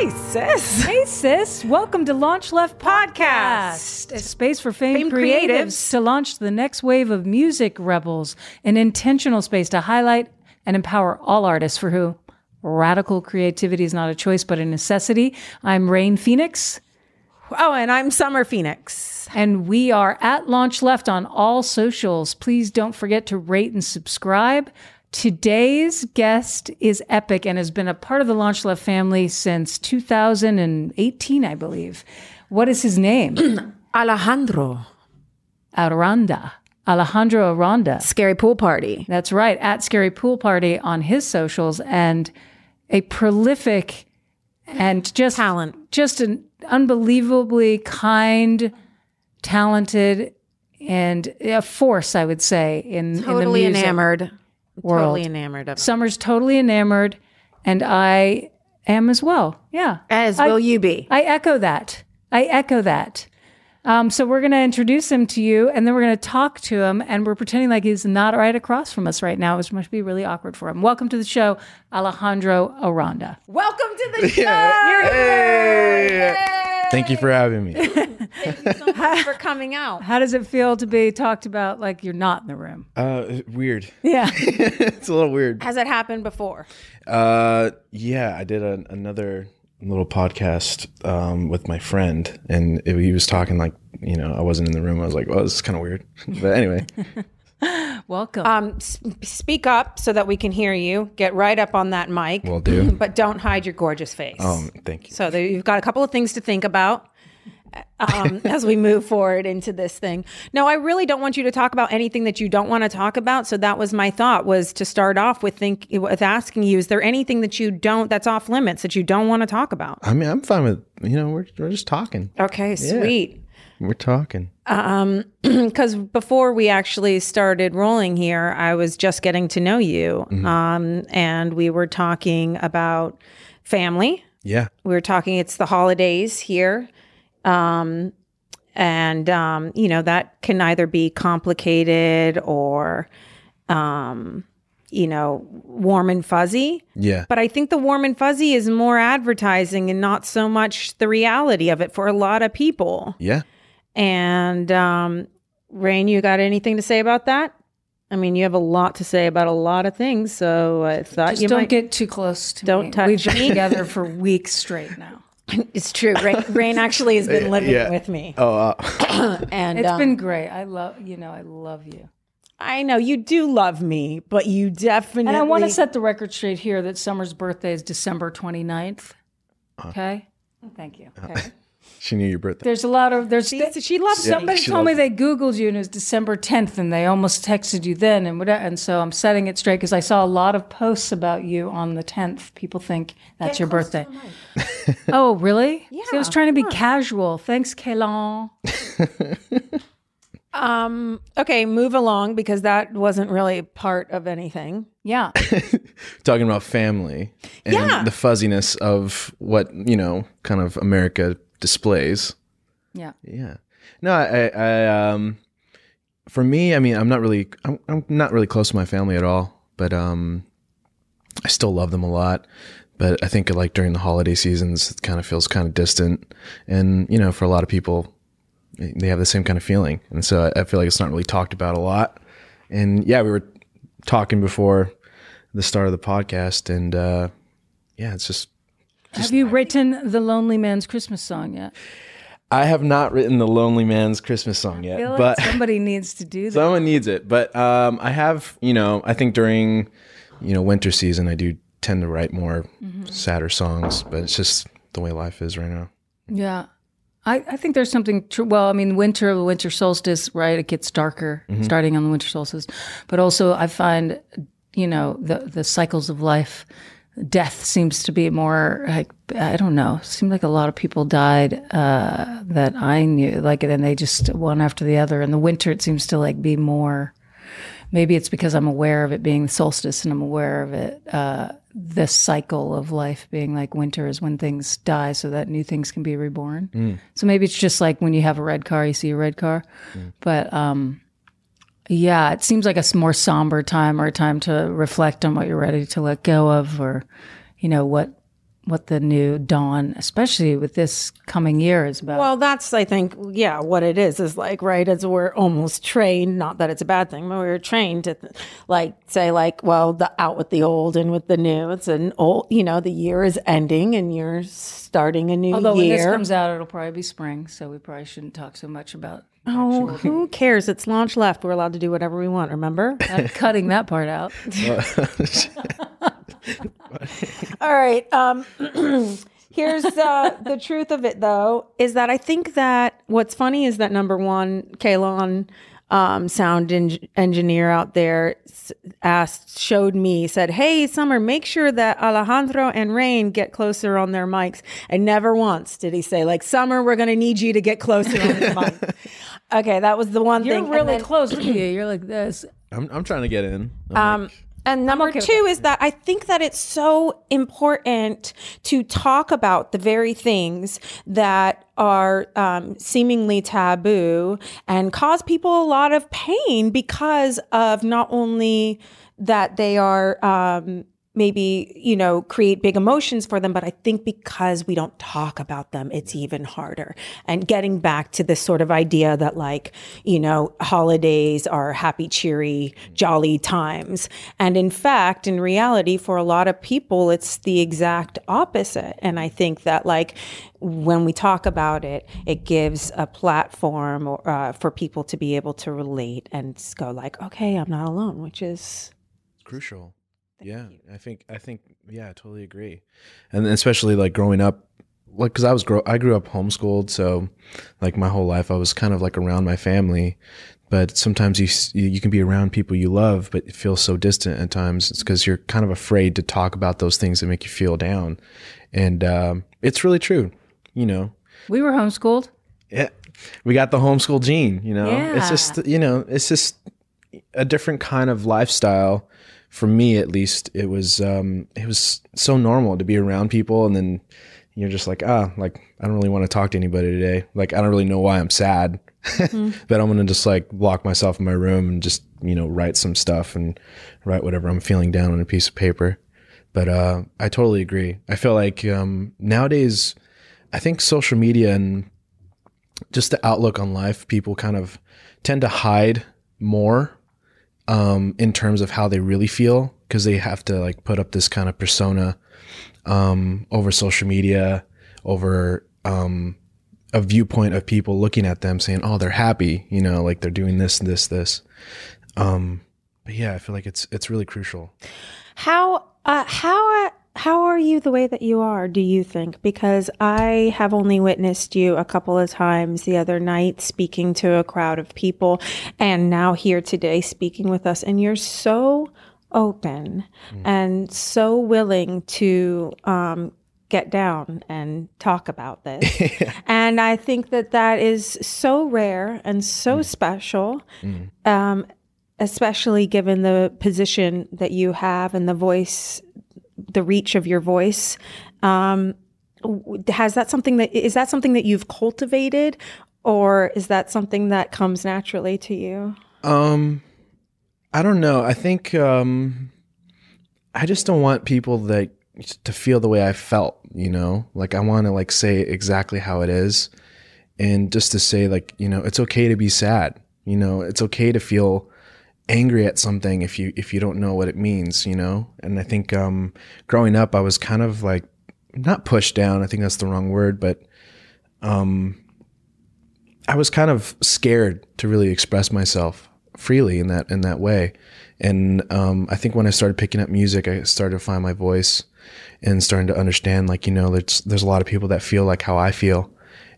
Hi, sis. Hey, sis. Welcome to Launch Left Podcast, a space for famed, Famed creatives, creatives. to launch the next wave of music rebels, an intentional space to highlight and empower all artists for who radical creativity is not a choice but a necessity. I'm Rain Phoenix, Oh, and I'm Summer Phoenix. and we are at Launch Left on all socials. Please don't forget to rate and subscribe. Today's guest is epic and has been a part of the Launch Left family since 2018, I believe. What is his name? Alejandro. Aranda. Alejandro Aranda. Scary pool party. That's right, at Scary Pool Party on his socials, and a prolific and just Talent. just an unbelievably kind, talented, and a force, I would say, in Totally in the music enamored. World. Totally enamored of him. Summer's totally enamored, and I am as well. Yeah, As I- will you be. I echo that. I echo that. Um, so we're going to introduce him to you, and then we're going to talk to him, and we're pretending like he's not right across from us right now, which must be really awkward for him. Welcome to the show, Alejandro Aranda. Welcome to the show. Hey! Thank you for having me. Thank you so much for coming out. How does it feel to be talked about like you're not in the room? Uh, weird. Yeah. it's a little weird. Has it happened before? Uh, yeah, I did a, another little podcast um, with my friend, and it, he was talking like, you know, I wasn't in the room. I was like, well, this is kind of weird. But anyway, Welcome. Um, s- speak up so that we can hear you. Get right up on that mic. we'll do. but don't hide your gorgeous face. Um, thank you. So there, you've got a couple of things to think about um, as we move forward into this thing. No, I really don't want you to talk about anything that you don't want to talk about. So that was my thought was to start off with think with asking you: Is there anything that you don't that's off limits that you don't want to talk about? I mean, I'm fine with, you know, we're, we're just talking. Okay, sweet. We're talking. Because before we actually started rolling here, I was just getting to know you, um, and we were talking about family. Yeah. we were talking it's the holidays here um and um you know that can either be complicated or um you know warm and fuzzy Yeah. but i think the warm and fuzzy is more advertising and not so much the reality of it for a lot of people Yeah. And um rain you got anything to say about that i mean you have a lot to say about a lot of things so i thought you Just you don't might get too close to Don't me. touch We've been me. together for weeks straight now. it's true rain, rain actually has been living Yeah. with me Oh, uh, and It's um, been great. I love, you know, I love you. I know you do love me, but you definitely. And I want to set the record straight here that Summer's birthday is December 29th. Okay? Thank you. Okay. she knew your birthday. There's There's a lot of there's See, she loves me. somebody she told me loves they googled you and it was December 10th and they almost texted you then and whatever and so I'm setting it straight because I saw a lot of posts about you on the 10th. People think that's your birthday. oh, really? Yeah. I was trying to be casual. Thanks, Kaylon. Um. Okay, move along because that wasn't really part of anything. Yeah. Talking about family and Yeah. the fuzziness of what, you know, kind of America displays. Yeah. Yeah. No, I, I, um, for me, I mean, I'm not really, I'm, I'm not really close to my family at all, but, um, I still love them a lot. But I think like during the holiday seasons, it kind of feels kind of distant. And, you know, for a lot of people, they have the same kind of feeling. And so I, I feel like it's not really talked about a lot. And yeah, we were talking before the start of the podcast and, uh, yeah, it's just, Have you written the Lonely Man's Christmas song yet? I have not written the Lonely Man's Christmas song yet, I feel like but somebody needs to do that. Someone needs it, but um, I have, you know, I think during, you know, winter season, I do tend to write more Mm-hmm. sadder songs, but it's just the way life is right now. Yeah. I, I think there's something true. Well, I mean, winter, the winter solstice, right? It gets darker starting on the winter solstice. But also, I find, you know, the, the cycles of life, death seems to be more like, I don't know, seemed like a lot of people died uh, that I knew, like, and they just one after the other. In the winter, it seems to like be more. Maybe it's because I'm aware of it being the solstice and I'm aware of it, uh, this cycle of life being like winter is when things die so that new things can be reborn. So maybe it's just like when you have a red car, you see a red car. But um, yeah, it seems like a more somber time or a time to reflect on what you're ready to let go of or, you know, what what the new dawn, especially with this coming year, is about. Well, that's I think yeah, what it is is like right as we're almost trained. Not that it's a bad thing, but we're trained to like say like, well, the out with the old and with the new. It's an old, you know, the year is ending and you're starting a new Although when this year. comes out, it'll probably be spring, so we probably shouldn't talk so much about oh, who cares? It's launch left. We're allowed to do whatever we want. Remember? uh, cutting that part out. All right. Um, here's uh, the truth of it, though, is that I think that what's funny is that number one, Kalon, um, sound en- engineer out there, asked, showed me, said, "Hey, Summer, make sure that Alejandro and Rain get closer on their mics." And never once did he say, "Like Summer, we're going to need you to get closer on the mic." Okay, that was the one You're thing. And really then- close to you. You're like this. I'm, I'm trying to get in. I'm like, And number okay with two is that I think that it's so important to talk about the very things that are um, seemingly taboo and cause people a lot of pain because of not only that they are um, maybe you know create big emotions for them but i think because we don't talk about them it's even harder. And getting back to this sort of idea that like you know holidays are happy cheery jolly times. And in fact in reality for a lot of people it's the exact opposite. And i think that like when we talk about it it gives a platform or, uh, for people to be able to relate and go like okay i'm not alone which is crucial. Yeah, I think I think yeah, I totally agree. And especially like growing up like cuz I was grow I grew up homeschooled, so like my whole life I was kind of like around my family, but sometimes you you you can be around people you love but it feels so distant at times. It's cuz you're kind of afraid to talk about those things that make you feel down. And um it's really true, you know. We were homeschooled. Yeah. We got the homeschool gene, you know. It's just you know, it's just a different kind of lifestyle for me at least. It was um it was so normal to be around people and then you're just like, ah, like I don't really want to talk to anybody today. Like I don't really know why I'm sad. but I'm going to just like lock myself in my room and just, you know, write some stuff and write whatever I'm feeling down on a piece of paper. But uh I totally agree. I feel like um nowadays I think social media and just the outlook on life, people kind of tend to hide more um, in terms of how they really feel because they have to like put up this kind of persona um, over social media, over um, a viewpoint of people looking at them saying, "Oh, they're happy," you know, like they're doing this, this, this. Um, but yeah, I feel like it's it's really crucial. How uh, how uh, how are you the way that you are? Do you think? Because I have only witnessed you a couple of times the other night speaking to a crowd of people, and now here today speaking with us, and you're so open and so willing to um, get down and talk about this. and I think that that is so rare and so special. Um, especially given the position that you have and the voice, the reach of your voice. Um, has that something that is that something that you've cultivated, or is that something that comes naturally to you? Um, I don't know. I think um, I just don't want people that to feel the way I felt. You know, like I want to like say exactly how it is, and just to say like you know it's okay to be sad. You know, it's okay to feel angry at something if you if you don't know what it means. You know, and I think um, growing up, I was kind of like not pushed down. I think that's the wrong word, but um, I was kind of scared to really express myself freely in that in that way. And um, I think when I started picking up music, I started to find my voice and starting to understand, like you know, there's there's a lot of people that feel like how I feel,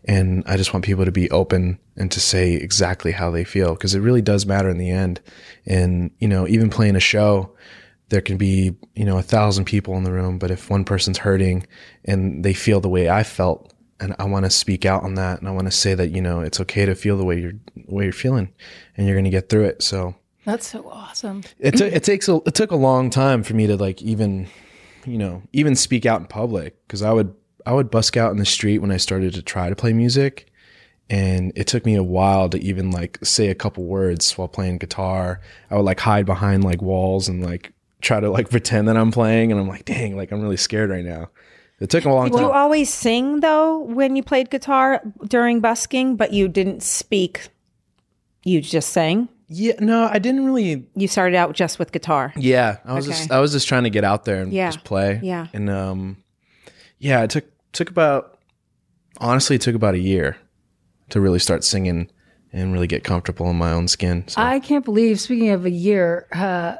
and I just want people to be open and to say exactly how they feel because it really does matter in the end. And you know, even playing a show, there can be you know a thousand people in the room, but if one person's hurting and they feel the way I felt, and I want to speak out on that, and I want to say that you know it's okay to feel the way you're the way you're feeling, and you're going to get through it. So That's so awesome. it took it takes a it took a long time for me to like even you know even speak out in public because I would I would busk out in the street when I started to try to play music, and it took me a while to even like say a couple words while playing guitar. I would like hide behind like walls and like try to like pretend that I'm playing, and I'm like, dang, like I'm really scared right now. It took a long Did time. you always sing though when you played guitar during busking, but you didn't speak? You just sang. yeah, no, I didn't really. You started out just with guitar. Yeah, I was Okay. just I was just trying to get out there and Yeah. just play. Yeah. and um, yeah, it took took about honestly it took about a year to really start singing and really get comfortable in my own skin. So. I can't believe, speaking of a year, uh,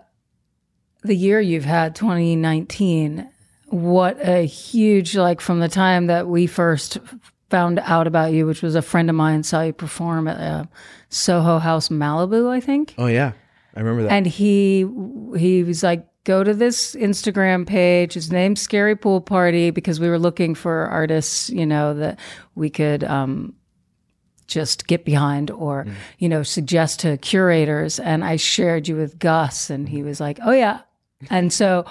the year you've had, 2019, what a huge, like from the time that we first found out about you, which was a friend of mine saw you perform at uh, Soho House Malibu, I think. oh yeah, I remember that. And he he was like, go to this Instagram page. His name's Scary Pool Party because we were looking for artists, you know, that we could um, just get behind or, you know, suggest to curators. And I shared you with Gus, and he was like, oh yeah. And so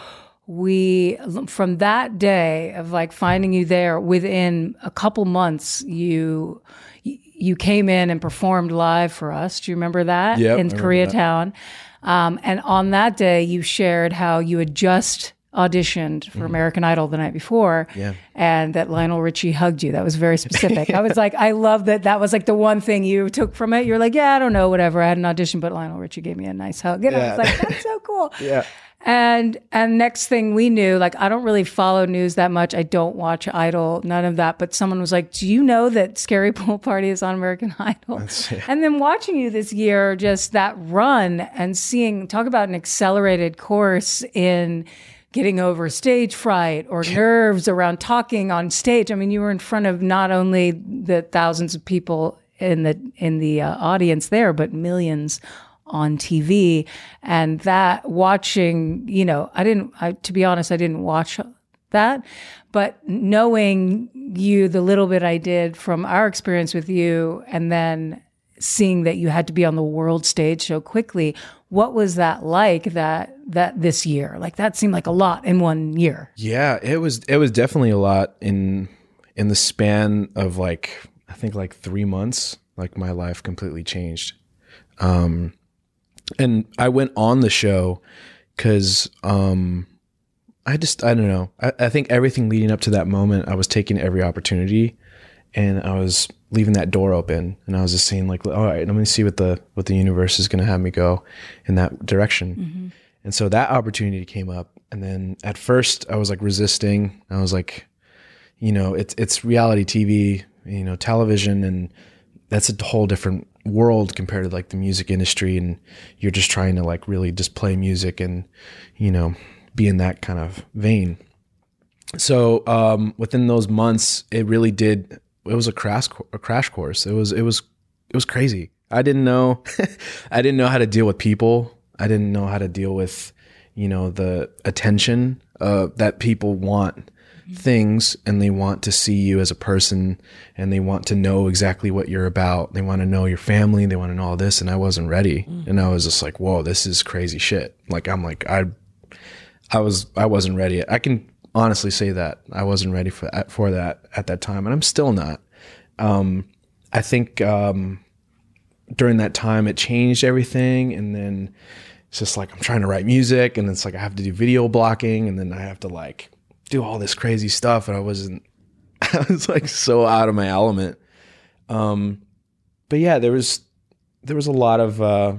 we from that day of like finding you there within a couple months you you came in and performed live for us do you remember that Yep, in Koreatown? that. Um, and on that day you shared how you had just auditioned for american idol the night before. Yeah. and that lionel richie hugged you. That was very specific. I was like i love that. That was like the one thing you took from it. You're like yeah i don't know whatever. I had an audition but lionel richie gave me a nice hug. And i Yeah. was like that's so cool. Yeah, and and next thing we knew, like I don't really follow news that much. I don't watch Idol, none of that. But someone was like, "Do you know that Scary Pool Party is on American Idol?" And then watching you this year, just that run and seeing talk about an accelerated course in getting over stage fright or nerves around talking on stage. I mean, you were in front of not only the thousands of people in the in the uh, audience there, but millions on TV and that watching, you know, I didn't I to be honest, I didn't watch that, but knowing you the little bit I did from our experience with you and then seeing that you had to be on the world stage so quickly, what was that like that that this year? Like that seemed like a lot in one year. yeah. It was it was definitely a lot in in the span of like I think like three months. Like my life completely changed. Um, and I went on the show because um, I just I don't know. I, I think everything leading up to that moment, I was taking every opportunity, and I was leaving that door open, and I was just saying like, all right, let me see what the what the universe is going to have me go in that direction. And so that opportunity came up, and then at first I was like resisting. I was like, you know, it's it's reality TV, you know, television, and that's a whole different world compared to like the music industry and you're just trying to like really just play music and you know be in that kind of vein. So um within those months it really did it was a crash a crash course. It was it was it was crazy. I didn't know i didn't know how to deal with people. I didn't know how to deal with you know the attention uh, that people want things and they want to see you as a person and they want to know exactly what you're about. They want to know your family. They want to know all this. And I wasn't ready. And I was just like, whoa, this is crazy shit. Like, I'm like, I, I was, I wasn't ready. I can honestly say that I wasn't ready for that, for that at that time. And I'm still not. Um, I think, um, during that time it changed everything. And then it's just like, I'm trying to write music and it's like, I have to do video blocking and then I have to like, do all this crazy stuff and I wasn't I was like so out of my element. Um but yeah, there was there was a lot of uh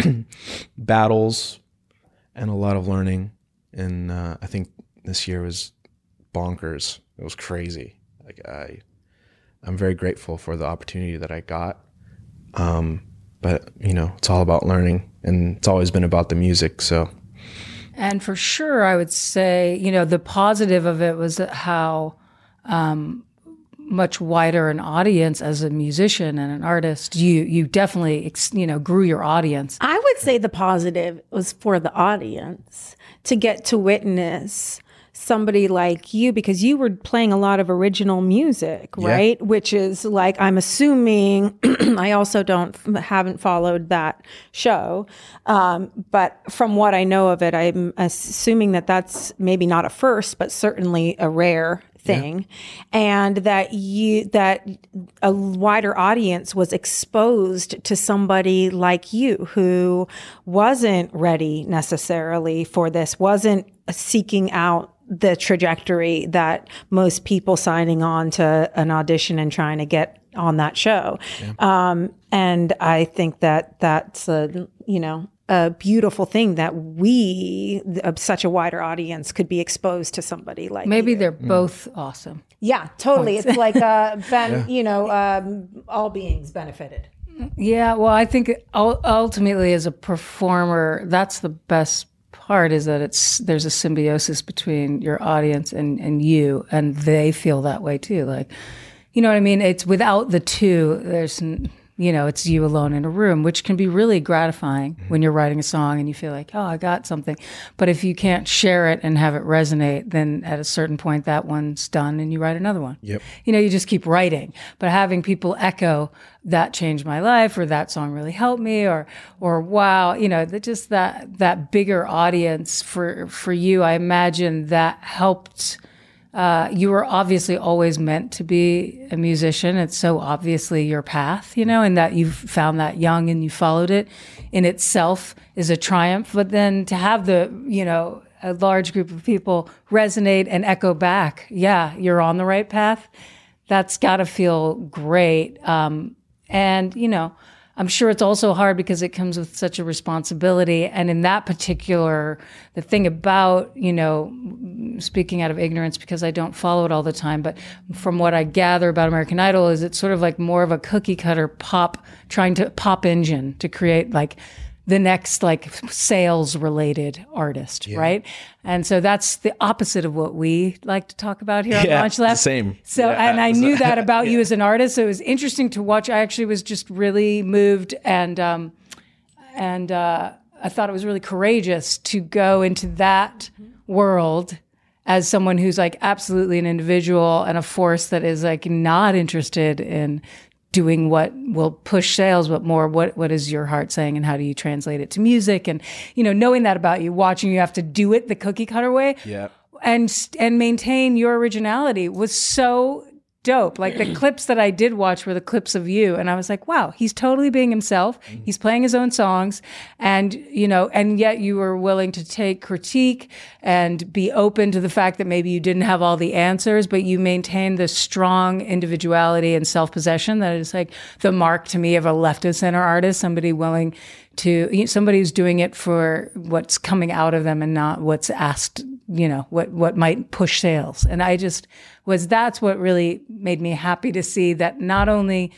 battles and a lot of learning and uh I think this year was bonkers. It was crazy. Like I I'm very grateful for the opportunity that I got. Um but you know, it's all about learning and it's always been about the music, so And for sure, I would say, you know, the positive of it was how um, much wider an audience as a musician and an artist. You you definitely, you know, grew your audience. I would say the positive was for the audience to get to witness somebody like you because you were playing a lot of original music, right? Which is like I'm assuming I also don't haven't followed that show, um, but from what I know of it, I'm assuming that that's maybe not a first, but certainly a rare thing. And that you that a wider audience was exposed to somebody like you who wasn't ready necessarily for this wasn't seeking out the trajectory that most people signing on to an audition and trying to get on that show. Um, and I think that that's a, you know, a beautiful thing that we, uh, such a wider audience, could be exposed to somebody like Maybe you. they're both awesome. Yeah, totally. It's like uh, ben, you know, um, all beings benefited. Yeah, well, I think ultimately, as a performer, that's the best part is that it's there's a symbiosis between your audience and and you, and they feel that way too. Like, you know what I mean? It's without the two, there's n- you know, it's you alone in a room, which can be really gratifying mm-hmm. when you're writing a song and you feel like, oh, I got something. But if you can't share it and have it resonate, then at a certain point, that one's done and you write another one. Yep. You know, you just keep writing. But having people echo that changed my life or that song really helped me or or wow, you know, that just that that bigger audience for for you, I imagine that helped uh, you were obviously always meant to be a musician. It's so obviously your path, you know, and that you've found that young and you followed it in itself is a triumph. But then to have the, you know, a large group of people resonate and echo back, yeah, you're on the right path. That's got to feel great. Um, and, you know, I'm sure it's also hard because it comes with such a responsibility. And in that particular, the thing about, you know, speaking out of ignorance because I don't follow it all the time, but from what I gather about American Idol is it's sort of like more of a cookie cutter pop, trying to pop engine to create like the next like sales related artist, right? And so that's the opposite of what we like to talk about here on Yeah, Launch Left. same. So, Yeah. and I knew that about you as an artist. So it was interesting to watch. I actually was just really moved and, um, and, uh, I thought it was really courageous to go into that world as someone who's like absolutely an individual and a force that is like not interested in doing what will push sales, but more what what is your heart saying and how do you translate it to music and you know knowing that about you, watching you have to do it the cookie cutter way, Yeah. and and maintain your originality was so dope. Like the clips that I did watch were the clips of you, and I was like, wow, he's totally being himself. Mm-hmm. He's playing his own songs, and you know, and yet you were willing to take critique and be open to the fact that maybe you didn't have all the answers, but you maintained this strong individuality and self possession that is like the mark to me of a left of center artist, somebody willing to you know, somebody who's doing it for what's coming out of them and not what's asked you know what what might push sales. And i just was that's what really made me happy to see that not only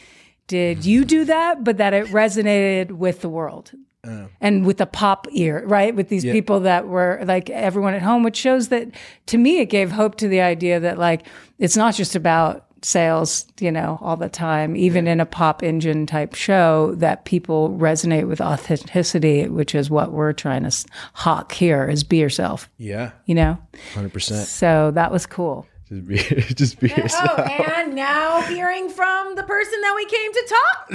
did mm-hmm. you do that but that it resonated with the world oh. and with the pop ear right? With these people that were like everyone at home which shows that to me it gave hope to the idea that like it's not just about sales, you know, all the time, even in a pop engine type show, that people resonate with authenticity, which is what we're trying to hawk here is be yourself, Yeah. you know? 100%. So that was cool. Just be, just be yourself. Oh, and now hearing from the person that we came to talk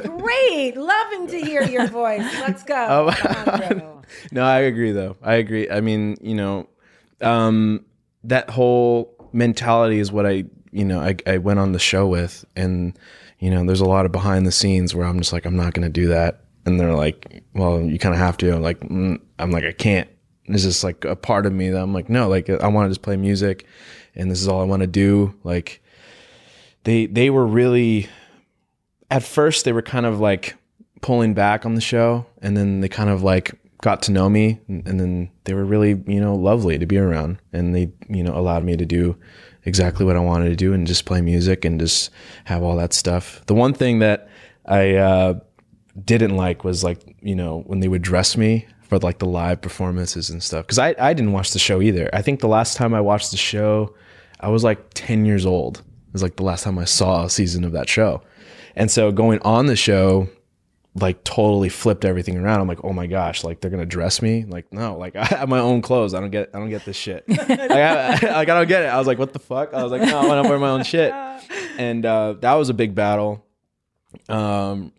to. Great. Loving to hear your voice. Let's go. Alejandro. no, I agree though. I agree. I mean, you know, um, that whole mentality is what I, you know, I, I went on the show with, and you know, there's a lot of behind the scenes where I'm just like, I'm not going to do that, and they're like, well, you kind of have to. I'm like, mm, I'm like, I can't. It's just like a part of me that I'm like, no, like I want to just play music, and this is all I want to do. Like, they they were really at first they were kind of like pulling back on the show and then they kind of like got to know me and, and then they were really you know lovely to be around and they you know allowed me to do exactly what i wanted to do and just play music and just have all that stuff. The one thing that i uh, didn't like was like you know when they would dress me for like the live performances and stuff because I, I didn't watch the show either. I think the last time i watched the show i was like 10 years old. It was like the last time i saw a season of that show. And so going on the show like totally flipped everything around. I'm like oh my gosh like they're gonna dress me? Like no like i have my own clothes. I don't get i don't get this shit. Like, I, like i don't get it. I was like what the fuck? I was like no i want to wear my own shit. And uh, that was a big battle. Um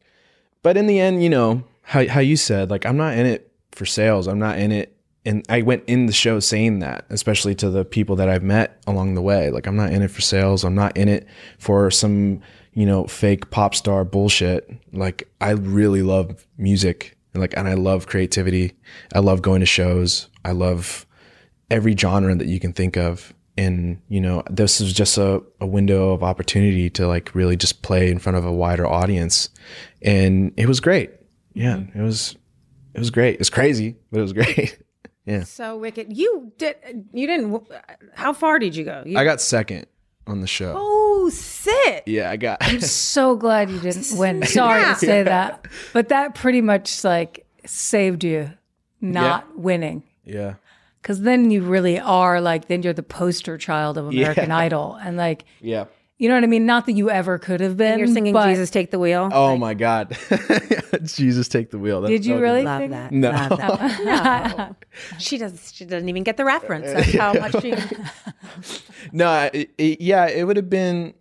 but in the end, you know, how how you said, like I'm not in it for sales. I'm not in it. And I went in the show saying that, especially to the people that I've met along the way. Like I'm not in it for sales. I'm not in it for some, you know, fake pop star bullshit. Like I really love music and like and I love creativity. I love going to shows. I love every genre that you can think of. And, you know, this was just a, a window of opportunity to like really just play in front of a wider audience. And it was great. Yeah. Mm-hmm. It was, it was great. It's crazy, but it was great. yeah. So wicked. You did. You didn't. How far did you go? You, I got second on the show. oh, sit. Yeah. I got, I'm so glad you didn't win. Sorry Yeah. to say that, but that pretty much like saved you not winning. yeah. Because then you really are like, then you're the poster child of American Idol. And like, Yeah. You know what I mean? Not that you ever could have been. You're singing but Jesus Take the Wheel. Oh my God. Jesus take the wheel. That- Did you that- really Love think that. No. Love that. No. She does. She doesn't even get the reference. That's how much she. No, I- it, yeah, it would have been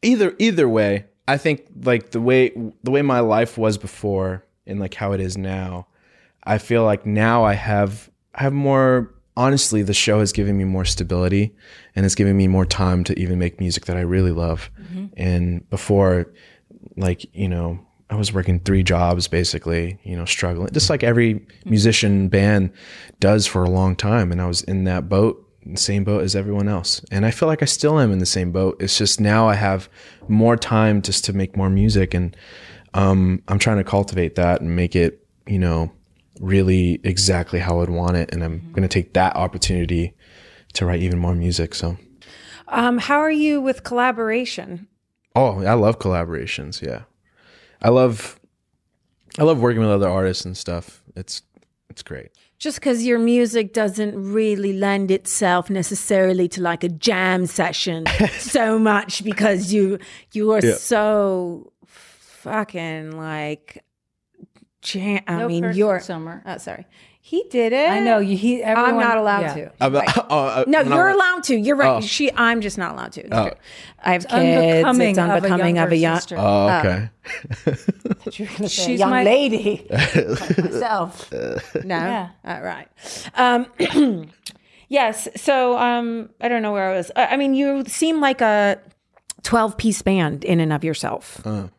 either either way. I think like the way the way my life was before and like how it is now. I feel like now I have I have more honestly the show has given me more stability and it's given me more time to even make music that I really love. And before like, you know, I was working three jobs basically, you know, struggling, just like every musician band does for a long time. And I was in that boat, the same boat as everyone else. And I feel like I still am in the same boat. It's just now I have more time just to make more music. And um, I'm trying to cultivate that and make it, you know, really exactly how I'd want it. And I'm going to take that opportunity to write even more music. So, Um, how are you with collaboration? oh, I love collaborations. Yeah. I love, I love working with other artists and stuff. It's, it's great. Just because your music doesn't really lend itself necessarily to like a jam session so much because you you are Yeah. so fucking like jam. I No mean, cursing, you're. Summer. Oh, sorry. He did it. I know you. He. I'm not allowed yeah. to. I'm not- oh, uh, No, I'm- you're allowed to. You're right. Oh. She. I'm just not allowed to. Oh. I have kids. Unbecoming, it's unbecoming of a younger young. sister. Oh, okay. You're gonna say She's young my- lady. like myself. No. Yeah. All right. Um, yes. So um, I don't know where I was. I I mean, you seem like a twelve-piece band in and of yourself. N-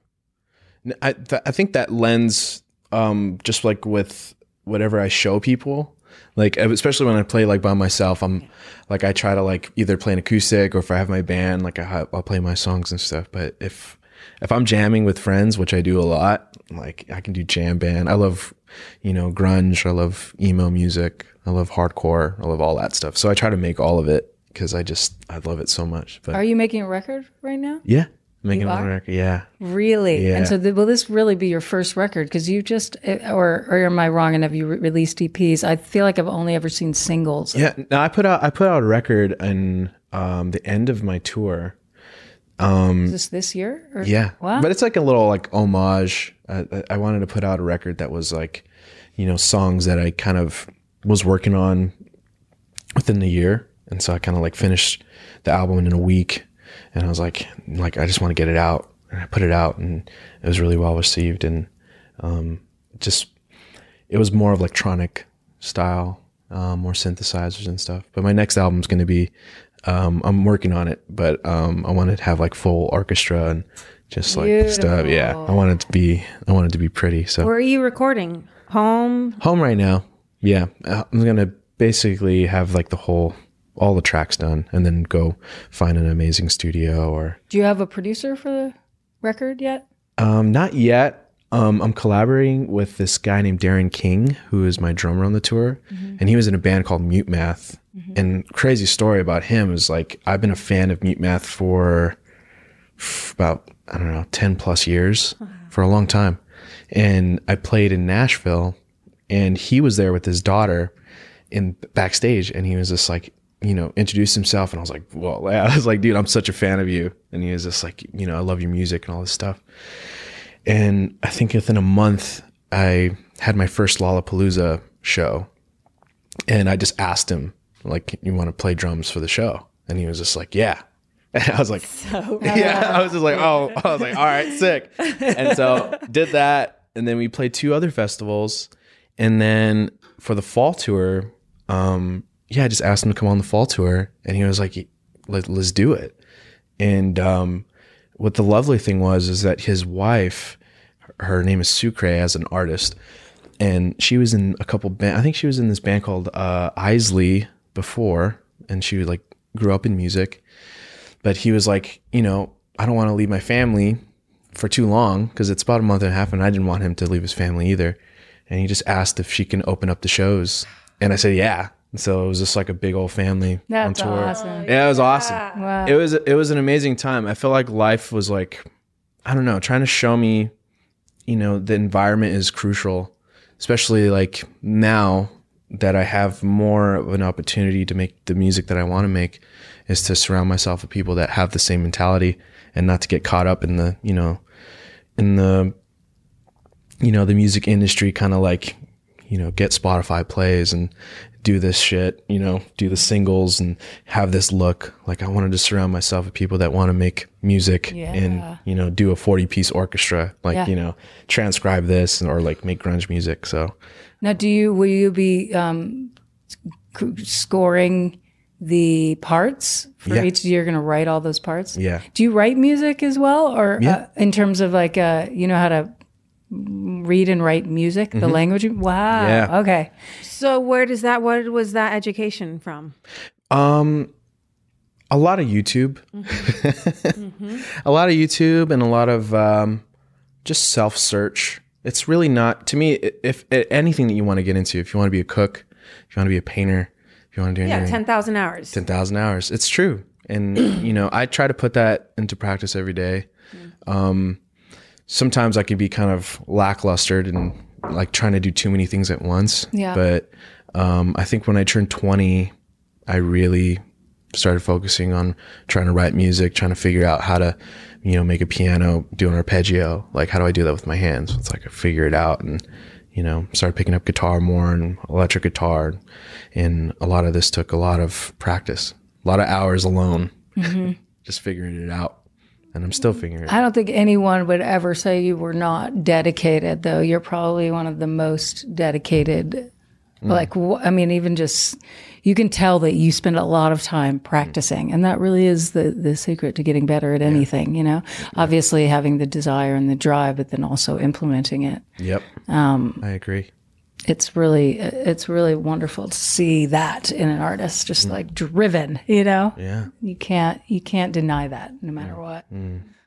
I th- I think that lends um just like with whatever I show people. Like especially when I play like by myself I'm like I try to like either play an acoustic or if I have my band like I ha- I'll play my songs and stuff. But if if I'm jamming with friends which I do a lot like I can do jam band. I love you know grunge. I love emo music. I love hardcore. I love all that stuff. So I try to make all of it because I just I love it so much. But Are you making a record right now? yeah making You are? record yeah Really? Yeah. And so, th- will this really be your first record? Because you just, eh, or or am I wrong? And have you re- released EPs? I feel like I've only ever seen singles. Yeah, no, I put out I put out a record in um, the end of my tour. Is this this year? Or? Yeah, Wow. but it's like a little like homage. I- I wanted to put out a record that was like, you know, songs that I kind of was working on within the year, and so I kind of like finished the album in a week, and I was like, like I just want to get it out, and I put it out, and it was really well received, and um, just it was more of electronic style, um, more synthesizers and stuff. But my next album's going to be, um, I'm working on it, but um, I wanted to have like full orchestra and just like stuff. Yeah, I want it to be, I want it to be pretty. So Where are you recording? Home. home right now. Yeah, Uh, I'm gonna basically have like the whole, all the tracks done, and then go find an amazing studio or Do you have a producer for the record yet? Um, not yet. Um, I'm collaborating with this guy named Darren King, who is my drummer on the tour, and he was in a band called Mute Math. And crazy story about him is like I've been a fan of Mute Math for about I don't know ten plus years for a long time, and I played in Nashville, and he was there with his daughter in backstage, and he was just like you know introduced himself, and I was like, well, I was like, dude, I'm such a fan of you, and he was just like, you know, I love your music and all this stuff. And I think within a month, I had my first Lollapalooza show. And I just asked him, like, you want to play drums for the show? And he was just like, yeah. And I was like, yeah. I was just like, oh, I was like, all right, sick. And so did that. And then we played two other festivals. And then for the fall tour, um, yeah, I just asked him to come on the fall tour. And he was like, Let, let's do it. And um, what the lovely thing was is that his wife, her name is Sucre as an artist, and she was in a couple band. I think she was in this band called uh, Eisley before, and she like grew up in music, but he was like, you know, I don't want to leave my family for too long because it's about a month and a half, and I didn't want him to leave his family either. And he just asked if she can open up the shows, and I said, yeah. And so it was just like a big old family That's on tour. awesome. Oh, yeah, it was awesome. Wow. It was it was an amazing time. I feel like life was like I don't know, trying to show me, you know, the environment is crucial, especially like now that I have more of an opportunity to make the music that I want to make is to surround myself with people that have the same mentality and not to get caught up in the, you know, in the you know, the music industry kind of like, you know, get Spotify plays and do this shit, you know, do the singles and have this look. Like I wanted to surround myself with people that want to make music Yeah. and, you know, do a 40 piece orchestra, like, Yeah. you know, transcribe this or like make grunge music. So Now, do you will you be um, scoring the parts for Yeah. each? You're going to write all those parts. yeah. Do you write music as well, or uh, in terms of like uh, you know how to read and write music, the language? Wow. Mm-hmm. Yeah. Okay. So where does that? What was that education from? Um, a lot of YouTube, a lot of YouTube, and a lot of um, just self search. It's really not to me. If, if anything that you want to get into, if you want to be a cook, if you want to be a painter, if you want to do anything. Yeah, anything, ten thousand hours. ten thousand hours. It's true, and you know I try to put that into practice every day. Um, sometimes I can be kind of lacklustered and like trying to do too many things at once. Yeah. But um, I think when I turned twenty, I really started focusing on trying to write music, trying to figure out how to, you know, make a piano, do an arpeggio. Like, how do I do that with my hands? It's like I figure it out and, you know, started picking up guitar more and electric guitar. And a lot of this took a lot of practice, a lot of hours alone, just figuring it out. And I'm still figuring it out. I don't think anyone would ever say you were not dedicated, though. You're probably one of the most dedicated. Like, wh- I mean, even just you can tell that you spend a lot of time practicing, and that really is the the secret to getting better at anything. You know, obviously having the desire and the drive, but then also implementing it. Yep. Um, I agree. It's really it's really wonderful to see that in an artist, just like driven. You know, Yeah. you can't you can't deny that, no matter what.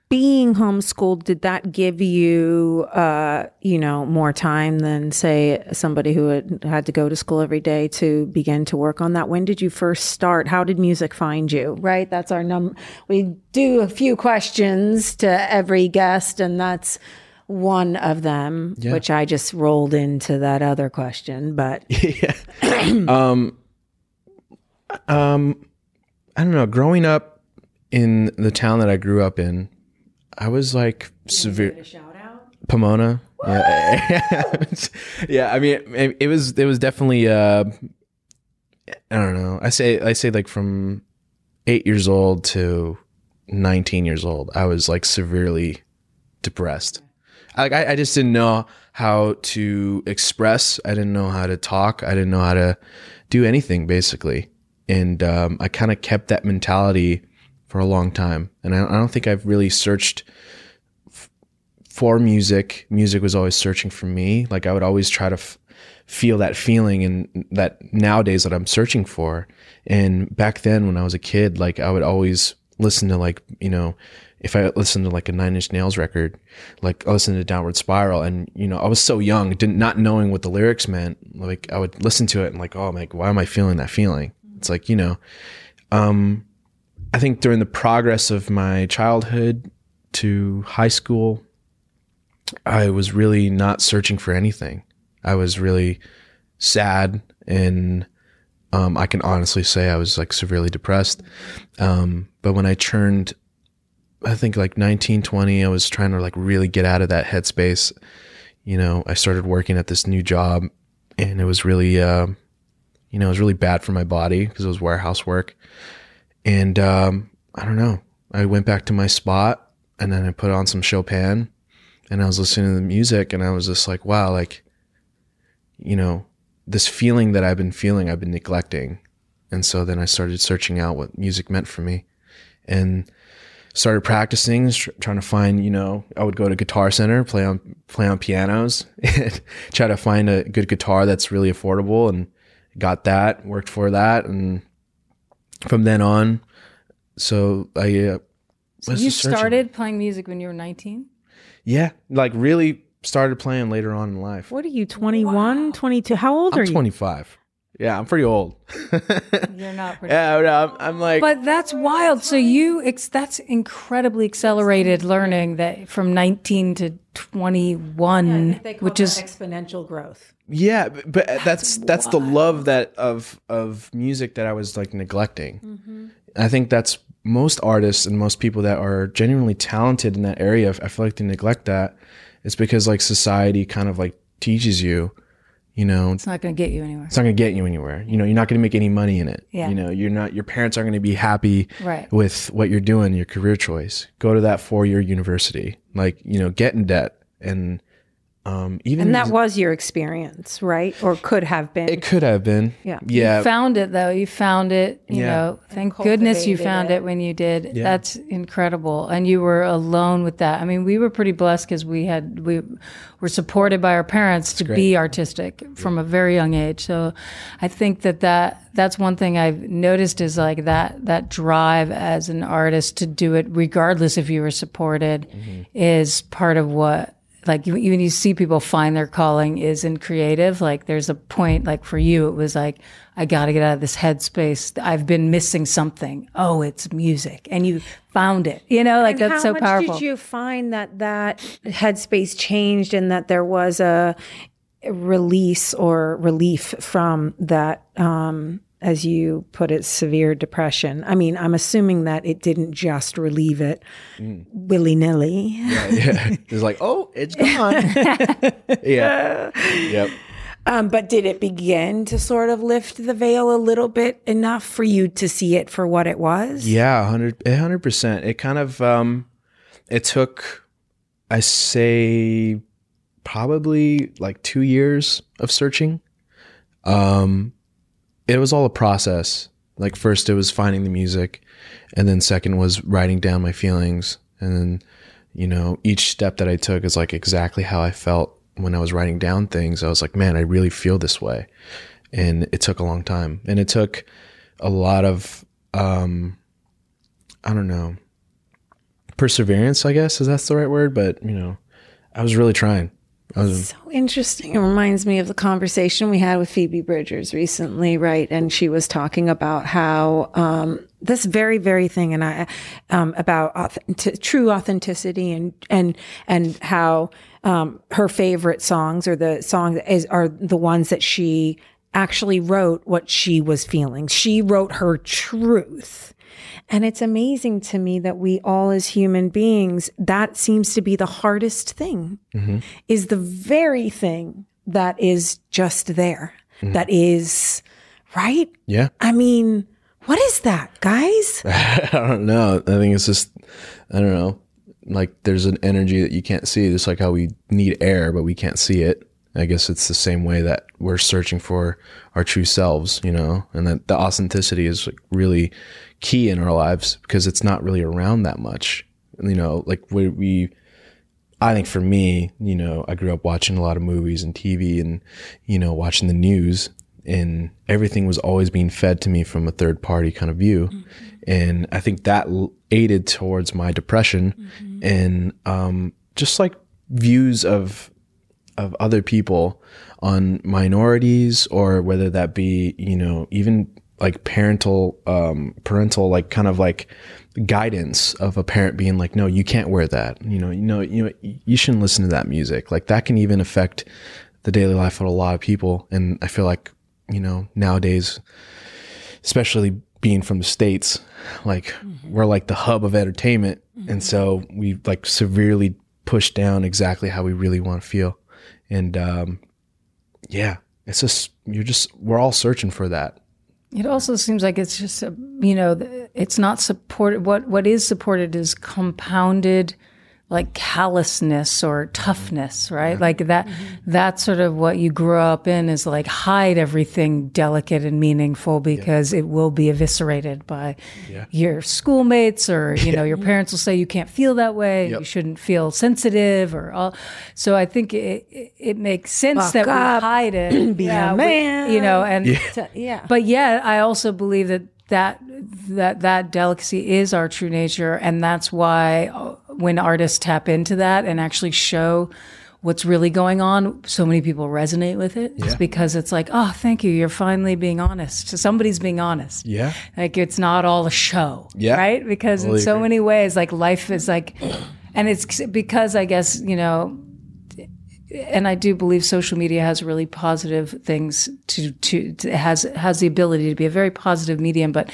Being homeschooled, did that give you, uh, you know, more time than say somebody who had, had to go to school every day to begin to work on that? When did you first start? How did music find you? Right, that's our num. We do a few questions to every guest, and that's one of them, which I just rolled into that other question. But Um, um, I don't know. Growing up in the town that I grew up in, I was like severe. shout out. Pomona. Yeah. yeah. I mean, it, it was it was definitely. Uh, I don't know. I say I say like from eight years old to nineteen years old, I was like severely depressed. Like I, I just didn't know how to express. I didn't know how to talk. I didn't know how to do anything basically, and um, I kind of kept that mentality for a long time. And I, I don't think I've really searched for music. Music was always searching for me. Like I would always try to f- feel that feeling and that nowadays that I'm searching for. And back then when I was a kid, like I would always listen to like, you know, if I listened to like a Nine Inch Nails record, like I listened to Downward Spiral and, you know, I was so young, didn't, not knowing what the lyrics meant. Like I would listen to it and like, oh, I'm like, why am I feeling that feeling? It's like, you know, um, I think during the progress of my childhood to high school, I was really not searching for anything. I was really sad and um, I can honestly say I was like severely depressed. Um, but when I turned, I think like 19, 20, I was trying to like really get out of that headspace. You know, I started working at this new job and it was really, uh, you know, it was really bad for my body because it was warehouse work. And um, I don't know. I went back to my spot and then I put on some Chopin and I was listening to the music and I was just like, wow, like, you know, this feeling that I've been feeling, I've been neglecting. And so then I started searching out what music meant for me and started practicing, trying to find, you know, I would go to Guitar Center, play on, play on pianos and try to find a good guitar that's really affordable and, got that, worked for that, and from then on, so I. Uh, So you searching. started playing music when you were 19? Yeah, like really started playing later on in life. What are you, 21, 22? How old are I'm you? 25. Yeah, I'm pretty old. You're not pretty. yeah, no, I'm, I'm like, But that's wild. So you, ex- that's incredibly accelerated learning that from 19 to 21, which is exponential growth. yeah, but, but that's that's the love that of of music that I was like neglecting. Mm-hmm. I think that's most artists and most people that are genuinely talented in that area. I feel like they neglect that. It's because like society kind of like teaches you, you know, it's not going to get you anywhere. it's not going to get you anywhere. You know, you're not going to make any money in it. Yeah. You know, you're not, your parents aren't going to be happy Right. with what you're doing, your career choice. Go to that four year university, like, you know, get in debt. And, um, even And if that was your experience, right? Or could have been. it could have been. Yeah. Yeah. You found it though. You found it. You Yeah. know, thank goodness you found it. it. when you did. Yeah. That's incredible. And you were alone with that. I mean, we were pretty blessed because we had we were supported by our parents to be artistic from a very young age. So, I think that that that's one thing I've noticed is like that that drive as an artist to do it regardless if you were supported is part of what like you- when you see people find their calling is in creative like there's a point like for you it was like i got to get out of this headspace. I've been missing something. Oh it's music. And you found it. You know like And that's how so much powerful. Did you find that that headspace changed and that there was a release or relief from that, um, as you put it, severe depression? I mean, I'm assuming that it didn't just relieve it willy nilly. yeah. It's like, oh, it's gone. yeah. Yep. Um, but did it begin to sort of lift the veil a little bit enough for you to see it for what it was? Yeah, 100 percent. It kind of um it took I say probably like 2 years of searching. Um it was all a process. Like first it was finding the music and then second was writing down my feelings and then you know, each step that I took is like exactly how I felt when I was writing down things. I was like, man, I really feel this way. And it took a long time. And it took a lot of um I don't know, perseverance, I guess, is that's the right word. But, you know, I was really trying. So interesting. It reminds me of the conversation we had with Phoebe Bridgers recently, right? And she was talking about how um, this very, very thing, and I um, about authentic, true authenticity, and and and how um, her favorite songs or the song that is are the ones that she actually wrote what she was feeling. She wrote her truth. And it's amazing to me that we all, as human beings, that seems to be the hardest thing, mm-hmm. is the very thing that is just there, mm-hmm. that is, right? yeah. I mean, what is that, guys? I don't know. I think it's just, I don't know. Like there's an energy that you can't see, just like how we need air, but we can't see it. I guess it's the same way that we're searching for our true selves, you know, and that the authenticity is like really key in our lives because it's not really around that much. You know, like we, we I think for me, you know, I grew up watching a lot of movies and TV and, you know, watching the news and everything was always being fed to me from a third party kind of view. And I think that aided towards my depression and um, just like views of of other people on minorities or whether that be, you know, even like parental um parental like kind of like guidance of a parent being like no you can't wear that. You know you know you know you shouldn't listen to that music. Like that can even affect the daily life of a lot of people. And i feel like you know nowadays especially being from the states like we're like the hub of entertainment. And so we like severely push down exactly how we really want to feel. And um yeah it's just you're just we're all searching for that It also seems like it's just, a, you know, it's not supported. What what is supported is compounded, like callousness or toughness, right? Like that, that's sort of what you grew up in is like hide everything delicate and meaningful because it will be eviscerated by your schoolmates or, you know, your parents will say you can't feel that way. You shouldn't feel sensitive or all. So I think it, it, it makes sense that up, we hide it. be a Yeah, we- man. you know, and So, yeah. but yet I also believe that that that that delicacy is our true nature, and that's why uh, when artists tap into that and actually show what's really going on, so many people resonate with it. It's because it's like, oh, thank you, you're finally being honest. So somebody's being honest. Yeah. Like it's not all a show, Yeah. right? Because in so agree. many ways, like life is like, and it's because I guess you know and I do believe social media has really positive things to, to, to has has the ability to be a very positive medium, but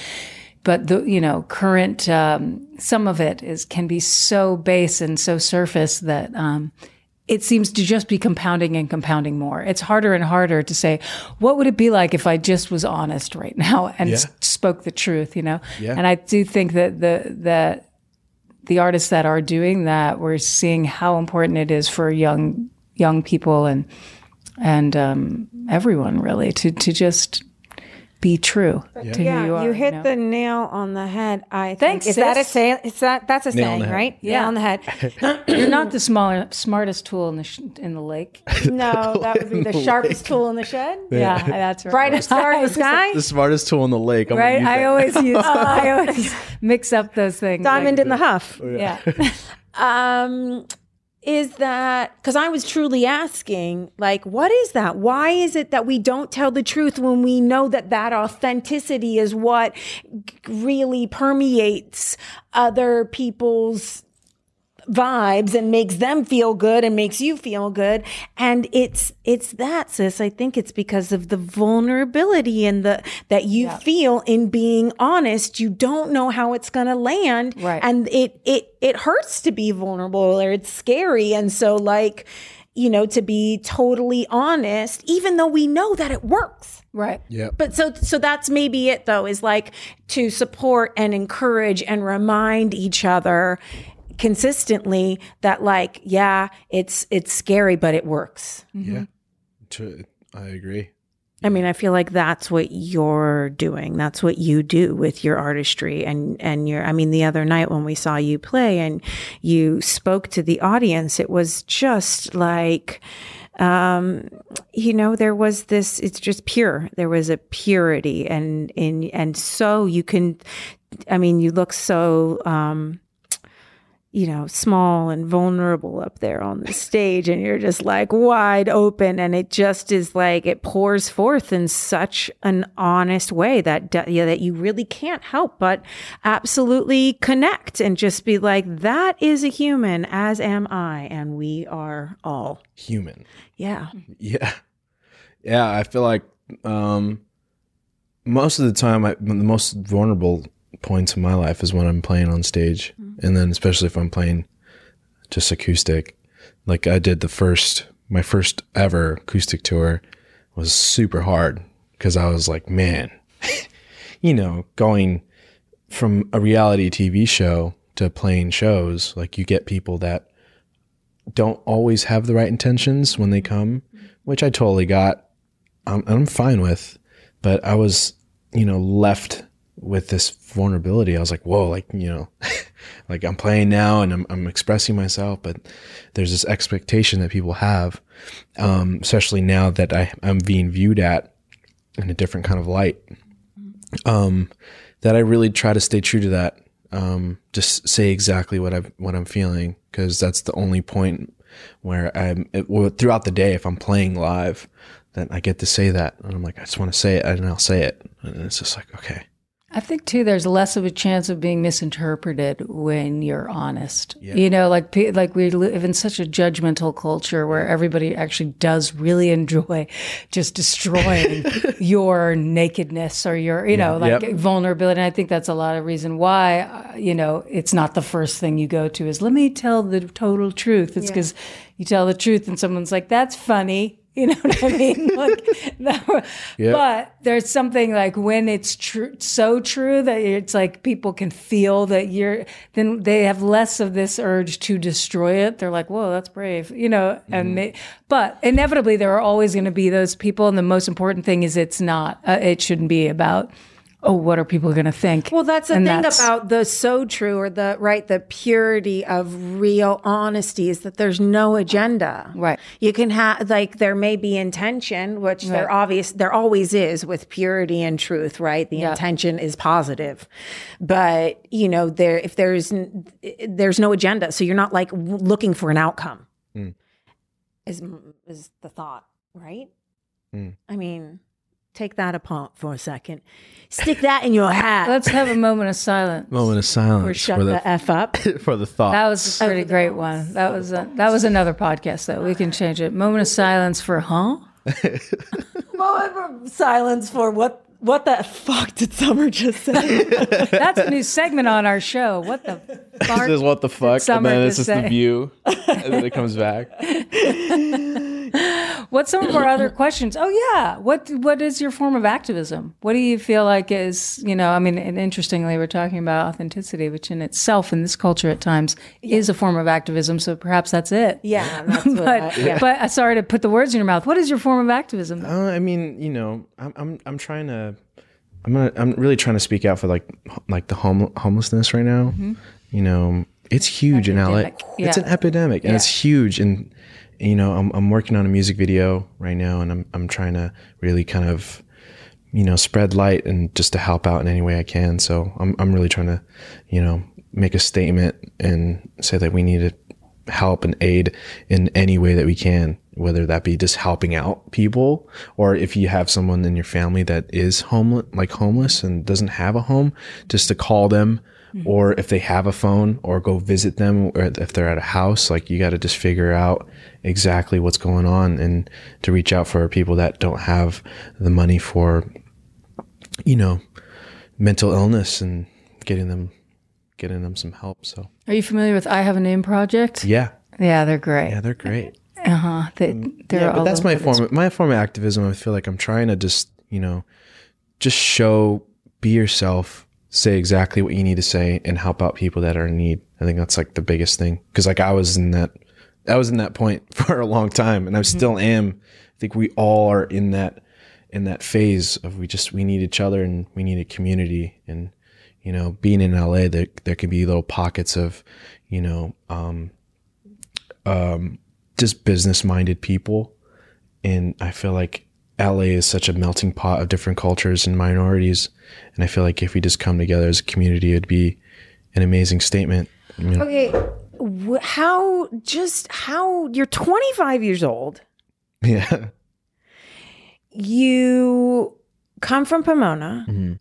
but the you know current um, some of it is can be so base and so surface that um, it seems to just be compounding and compounding more. It's harder and harder to say what would it be like if I just was honest right now and Yeah. s- spoke the truth, you know. Yeah. And I do think that the that the artists that are doing that, we're seeing how important it is for young young people and and um, everyone really to to just be true to yeah, you you, are. hit know? the nail on the head. I think. Thanks, Is that a saying? say? Is that that's a Nail saying, right? Yeah. Nail on the head. You're not the smaller, smartest tool in the sh- in the lake. No, that would be the sharpest tool in the shed. Yeah, that's right. Brightest star in the sky. The smartest tool in the lake. I'm Right, I always use. I always mix up those things. Diamond in the huff. yeah. um is that because I was truly asking, like, what is that? Why is it that we don't tell the truth when we know that that authenticity is what really permeates other people's vibes and makes them feel good and makes you feel good. And it's it's that sis. I think it's because of the vulnerability and the that you feel in being honest. You don't know how it's going to land. Right. and it it it hurts to be vulnerable or it's scary. And so like you know to be totally honest even though we know that it works. Right. Yeah. but so so that's maybe it though is like to support and encourage and remind each other consistently that like yeah it's it's scary but it works Yeah. Tr- I agree. i mean i feel like that's what you're doing that's what you do with your artistry and and your i mean the other night when we saw you play and you spoke to the audience it was just like um you know there was this it's just pure there was a purity and in and so you can i mean you look so um you know, small and vulnerable up there on the stage, and you're just like wide open, and it just is like it pours forth in such an honest way that yeah, that you really can't help but absolutely connect and just be like, that is a human, as am I, and we are all. Human. Yeah, Yeah. Yeah. I feel like um, most of the time, I, the most vulnerable points in my life is when I'm playing on stage. Mm-hmm. And then, especially if I'm playing just acoustic, like I did the first, my first ever acoustic tour was super hard because I was like, man, you know, going from a reality TV show to playing shows, like you get people that don't always have the right intentions when they come, mm-hmm. which I totally got. I'm, I'm fine with, but I was, you know, left with this vulnerability. I was like, whoa, like, you know, like I'm playing now and I'm, I'm expressing myself, but there's this expectation that people have, um, especially now that I, I'm being viewed at in a different kind of light. Um, that I really try to stay true to that. Um, just say exactly what I'm, what I'm feeling because that's the only point where I'm it, well, throughout the day. If I'm playing live, then I get to say that, and I'm like, I just want to say it, and I'll say it, and it's just like, okay, I think too, there's less of a chance of being misinterpreted when you're honest. You know, like like we live in such a judgmental culture where everybody actually does really enjoy just destroying your nakedness or your, you know, like Yep. vulnerability. And I think that's a lot of reason why, uh, you know, it's not the first thing you go to is let me tell the total truth. It's because you tell the truth and someone's like, that's funny. You know what I mean? Like, that- Yeah. but there's something like when it's true, so true that it's like people can feel that you're. Then they have less of this urge to destroy it. They're like, "Whoa, that's brave," you know. And they, but inevitably, there are always going to be those people. And the most important thing is, it's not. Uh, it shouldn't be about. Oh, what are people going to think? Well, that's the And thing that's- about the so true or the right, the purity of real honesty is that there's no agenda. Right. You can have like there may be intention, which there Right. obvious there always is with purity and truth, right? The Yeah. intention is positive, but you know there if there's there's no agenda, so you're not like looking for an outcome. Mm. Is is the thought right? Mm. I mean. Take that apart for a second. Stick that in your hat. Let's have a moment of silence. Moment of silence or shut for the, the, f up. for the thought. That was a pretty great one. That was a, that was another podcast though. We can change it. Moment of silence for huh? Moment of silence for what? What the fuck did Summer just say? That's a new segment on our show. What the fuck? this is what the fuck, and Summer then to it's just the view, and then it comes back. What's some of our other questions? Oh yeah. What what is your form of activism? What do you feel like is, you know, I mean, and interestingly we're talking about authenticity, which in itself in this culture at times is a form of activism, so perhaps that's it. yeah, that's. But I, yeah. but uh, sorry to put the words in your mouth. What is your form of activism? Uh, I mean, you know, I'm I'm I'm trying to, I'm gonna, I'm really trying to speak out for like like the home, homelessness right now. You know, it's huge in LA. Epidemic. It's an epidemic, and it's huge. And you know, I'm I'm working on a music video right now, and I'm I'm trying to really kind of, you know, spread light and just to help out in any way I can. So I'm I'm really trying to, you know, make a statement and say that we need to help and aid in any way that we can, whether that be just helping out people or if you have someone in your family that is homeless, like homeless and doesn't have a home, just to call them or if they have a phone or go visit them or if they're at a house, like you got to just figure out exactly what's going on and to reach out for people that don't have the money for, you know, mental illness and getting them, getting them some help. So Are you familiar with I Have a Name Project? yeah, Yeah, they're great. yeah, they're great. Uh huh. They, they're yeah, but that's my form. My form of activism. I feel like I'm trying to just, you know, just show, be yourself, say exactly what you need to say, and help out people that are in need. I think that's like the biggest thing. Because like I was in that, I was in that point for a long time, and I Mm-hmm. still am. I think we all are in that, in that phase of we just we need each other and we need a community and. You know, being in LA, there there can be little pockets of, you know, um, um, just business minded people and I feel like LA is such a melting pot of different cultures and minorities. And I feel like if we just come together as a community, it'd be an amazing statement. you know? okay, how just how you're 25 years old. Yeah. You come from Pomona. Mhm.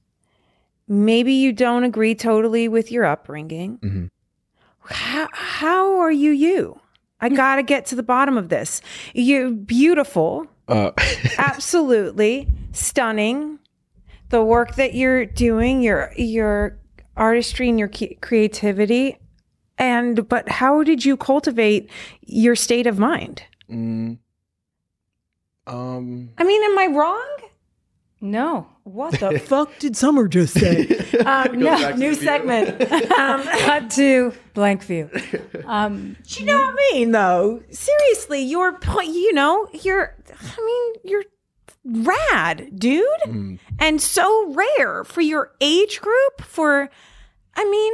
Maybe you don't agree totally with your upbringing. Mhm. How how are you you? I got to get to the bottom of this. You're beautiful. Uh, absolutely stunning. The work that you're doing your your artistry and your creativity. And but how did you cultivate your state of mind? Mm, um, i mean am i wrong? No. what the fuck did summer just say? Um, no new segment. Um, Cut to blank view. Um, you know what i mean though? Seriously you're point you know you're i mean you're rad dude mm, and so rare for your age group for i mean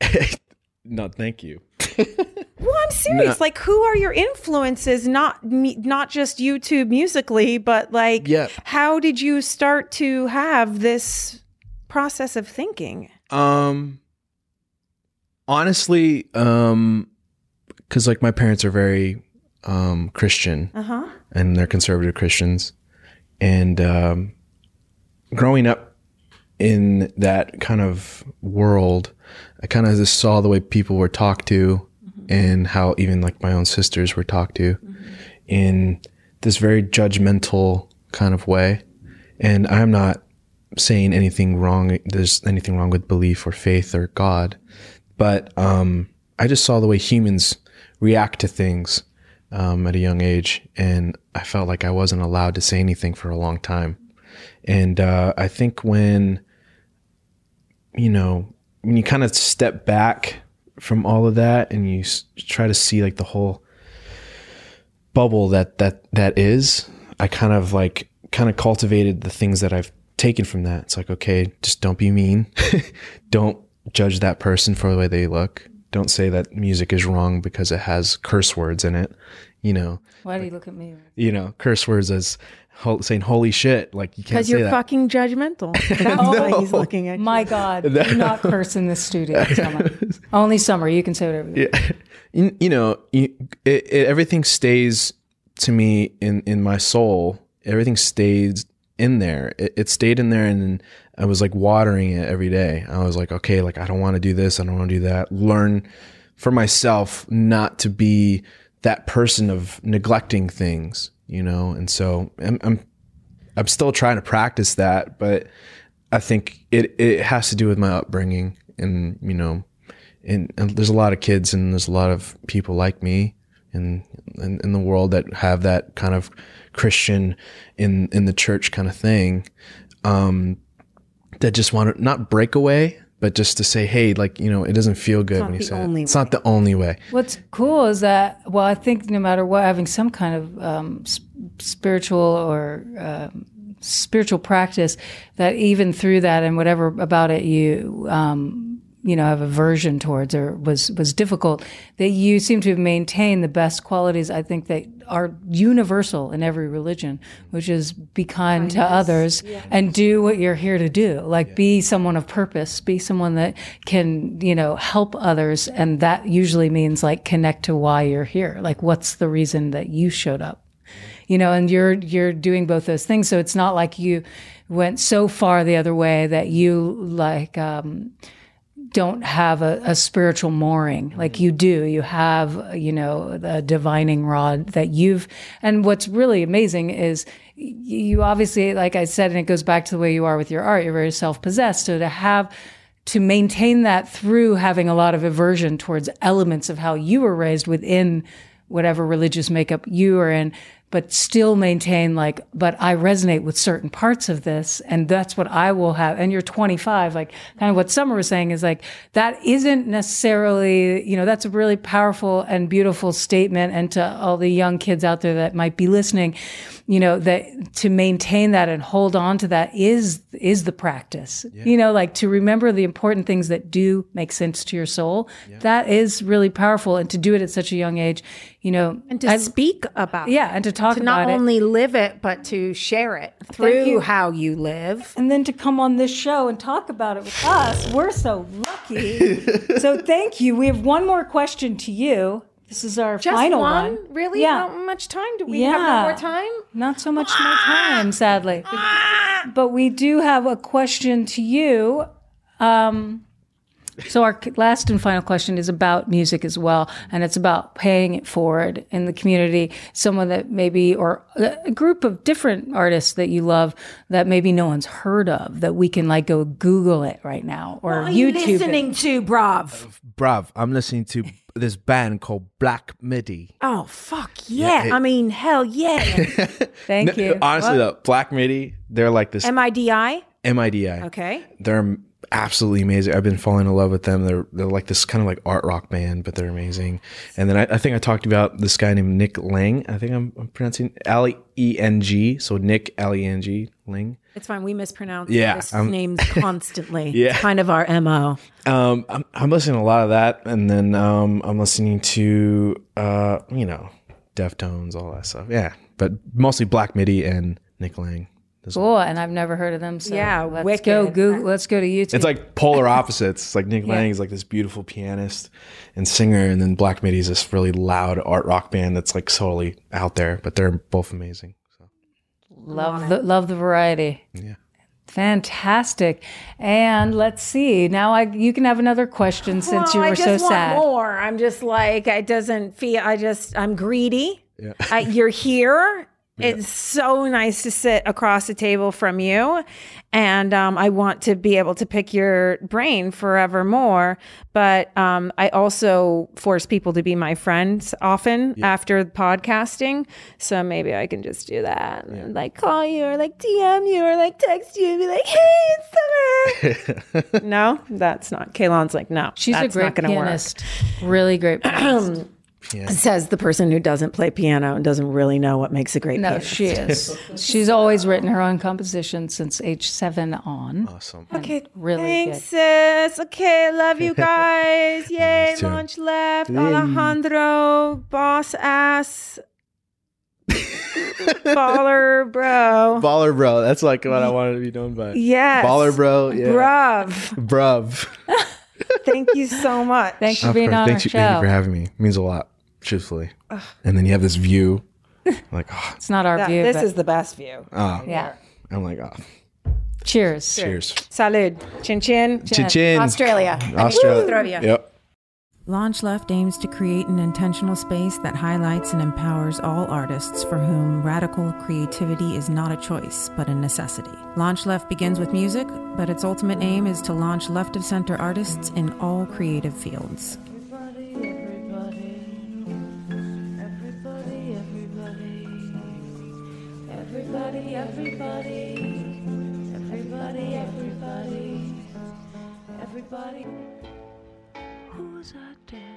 no, thank you. well i'm serious No. like who are your influences not me, not just youtube musically but like Yeah. how did you start to have this process of thinking Um, honestly, um, cause like my parents are very, um, Christian. uh-huh and they're conservative Christians. And um, growing up in that kind of world, I kind of just saw the way people were talked to and how even like my own sisters were talked to in this very judgmental kind of way. And I'm not saying anything wrong. There's anything wrong with belief or faith or God, but um, I just saw the way humans react to things um, at a young age, and I felt like I wasn't allowed to say anything for a long time. And uh, I think when you know when you kind of step back from all of that and you s- try to see like the whole bubble that that that is, I kind of like kind of cultivated the things that I've taken from that. It's like okay, just don't be mean, don't judge that person for the way they look. Don't say that music is wrong because it has curse words in it. You know, Why do you look at me? you know, curse words as ho- saying "holy shit." Like you can't Because you're that. fucking judgmental. That's why he's looking at you. My God, do not curse in this studio. Summer. Only summer. You can say whatever. You want. you, you know, you, it, it, everything stays to me in in my soul. Everything stays in there. It, it stayed in there, and then I was like watering it every day. I was like, okay, like I don't want to do this. I don't want to do that. Learn for myself not to be that person of neglecting things, you know. And so I'm I'm, I'm still trying to practice that, but I think it it has to do with my upbringing, and you know and, and there's a lot of kids and there's a lot of people like me in, in in the world that have that kind of Christian in in the church kind of thing, um, that just want to not break away, but just to say, hey, like you know, it doesn't feel good when you say it. It's not the only way. What's cool is that, well, I think no matter what, having some kind of um, spiritual or um, spiritual practice, that even through that and whatever about it you, um, you know, have aversion towards or was was difficult, that you seem to have maintained the best qualities. I think that are universal in every religion, which is be kind to others and do what you're here to do. Like be someone of purpose, be someone that can, you know, help others. And that usually means like connect to why you're here. Like what's the reason that you showed up? You know, and you're you're doing both those things. So it's not like you went so far the other way that you like um don't have a, a spiritual mooring like mm-hmm. you do. You have, you know, the divining rod that you've, and what's really amazing is you obviously, like I said, and it goes back to the way you are with your art, you're very self possessed. So to have, to maintain that through having a lot of aversion towards elements of how you were raised within whatever religious makeup you are in, but still maintain like, but I resonate with certain parts of this, and that's what I will have. And you're 25, like kind of what Summer was saying is like that isn't necessarily, you know, that's a really powerful and beautiful statement. And to all the young kids out there that might be listening, you know, that to maintain that and hold on to that is is the practice. You know, like to remember the important things that do make sense to your soul. That is really powerful, and to do it at such a young age, you know, and to speak about yeah, and to talk to about not it. only live it but to share it through you. how you live and then to come on this show and talk about it with us. We're so lucky. so thank you. We have one more question to you. This is our just final one, one. really Yeah. how much time do we have no more time Not so much more time, sadly. But we do have a question to you. Um, so our last and final question is about music as well, and it's about paying it forward in the community. Someone that maybe, or a group of different artists that you love that maybe no one's heard of, that we can like go Google it right now or YouTube. it. listening to brav uh, Bruv, I'm listening to this band called Black Midi. oh fuck yeah, it- i mean hell yeah Thank you. Honestly, What? though, Black Midi, they're like this m-i-d-i MIDI. okay They're absolutely amazing. I've been falling in love with them. They're they're like this kind of like art rock band, but they're amazing. And then I, I think I talked about this guy named Nick Lang. I think I'm, I'm pronouncing L E N G. So Nick L E N G Lang. it's fine we mispronounce Yeah, names constantly Yeah. it's kind of our mo Um, I'm, I'm listening to a lot of that, and then um, I'm listening to uh, you know, Deftones, all that stuff. Yeah, but mostly Black Midi and Nick Lang. There's- Cool, and I've never heard of them. So Yeah, let's go. Google. Let's go to YouTube. It's like polar opposites. It's like Nick Lang is like this beautiful pianist and singer, and then Black Midi is this really loud art rock band that's like totally out there, but they're both amazing. So love the love the variety. yeah. Fantastic. And let's see. Now I you can have another question since you Well, were I so just want sad. more. I'm just like it doesn't feel. I just I'm greedy. Yeah. I, you're here. It's so nice to sit across the table from you. And um, I want to be able to pick your brain forevermore. But um, I also force people to be my friends often after podcasting. So maybe I can just do that. and, Like call you or like DM you or like text you and be like, hey, it's summer. no, that's not. Kaylon's like, no, She's that's a great not going to work. pianist. Really great pianist. Says the person who doesn't play piano and doesn't really know what makes a great no, pianist. she is. She's always written her own compositions since age seven on. Awesome. Okay, Really thanks, sis. Okay, love you guys. Yay, too. Launch Left. Alejandro, boss ass, baller, bro. Baller bro. That's like what I wanted to be known by. Yes, Baller bro. Yeah. bruv. Bruv. Thank you so much. Thanks for Of being course. on our Thank you, thank you for having me. It means a lot, truthfully. And then you have this view. Like, oh, It's not our That- view. this but- is the best view. oh. yeah. I'm like, oh, Cheers. cheers. Salud. Chin chin. Chin chin. Australia. Australia. Yep. Launch Left aims to create an intentional space that highlights and empowers all artists for whom radical creativity is not a choice, but a necessity. Launch Left begins with music, but its ultimate aim is to launch left of center artists in all creative fields. Who's that dancing?